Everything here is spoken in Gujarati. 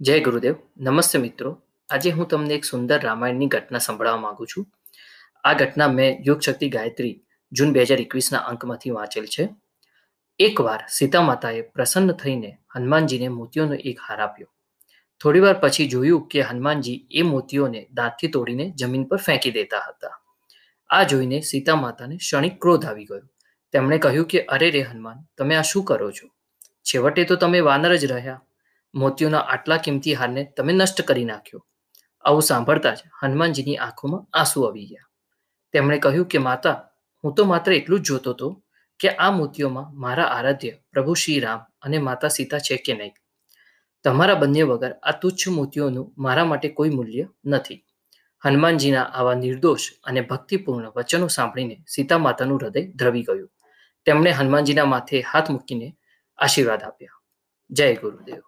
જય ગુરુદેવ. નમસ્તે મિત્રો. આજે હું તમને એક સુંદર રામાયણની ઘટના સંભળાવવા માંગુ છું. આ ઘટના મેં યોગ શક્તિ ગાયત્રી જૂન બે હજાર એકવીસના અંકમાંથી વાંચેલ છે. એકવાર સીતા માતાએ પ્રસન્ન થઈને હનુમાનજીને મોતીઓનો એક હાર આપ્યો. થોડીવાર પછી જોયું કે હનુમાનજી એ મોતીઓને દાંતથી તોડીને જમીન પર ફેંકી દેતા હતા. આ જોઈને સીતા માતાને ક્ષણિક ક્રોધ આવી ગયો. તેમણે કહ્યું કે, અરે રે હનુમાન, તમે આ શું કરો છો? છેવટે તો તમે વાનર જ રહ્યા. મોતીઓના આટલા કિંમતી હારને તમે નષ્ટ કરી નાખ્યો. આવું સાંભળતા જ હનુમાનજીની આંખોમાં આંસુ આવી ગયા. તેમણે કહ્યું કે, માતા, હું તો માત્ર એટલું જ જોતો હતો કે આ મોતીઓમાં મારા આરાધ્ય પ્રભુ શ્રી રામ અને માતા સીતા છે કે નહીં. તમારા બંને વગર આ તુચ્છ મોતીઓનું મારા માટે કોઈ મૂલ્ય નથી. હનુમાનજીના આવા નિર્દોષ અને ભક્તિપૂર્ણ વચનો સાંભળીને સીતા માતાનું હૃદય ધ્રવી ગયું. તેમણે હનુમાનજીના માથે હાથ મૂકીને આશીર્વાદ આપ્યા. જય ગુરુદેવ.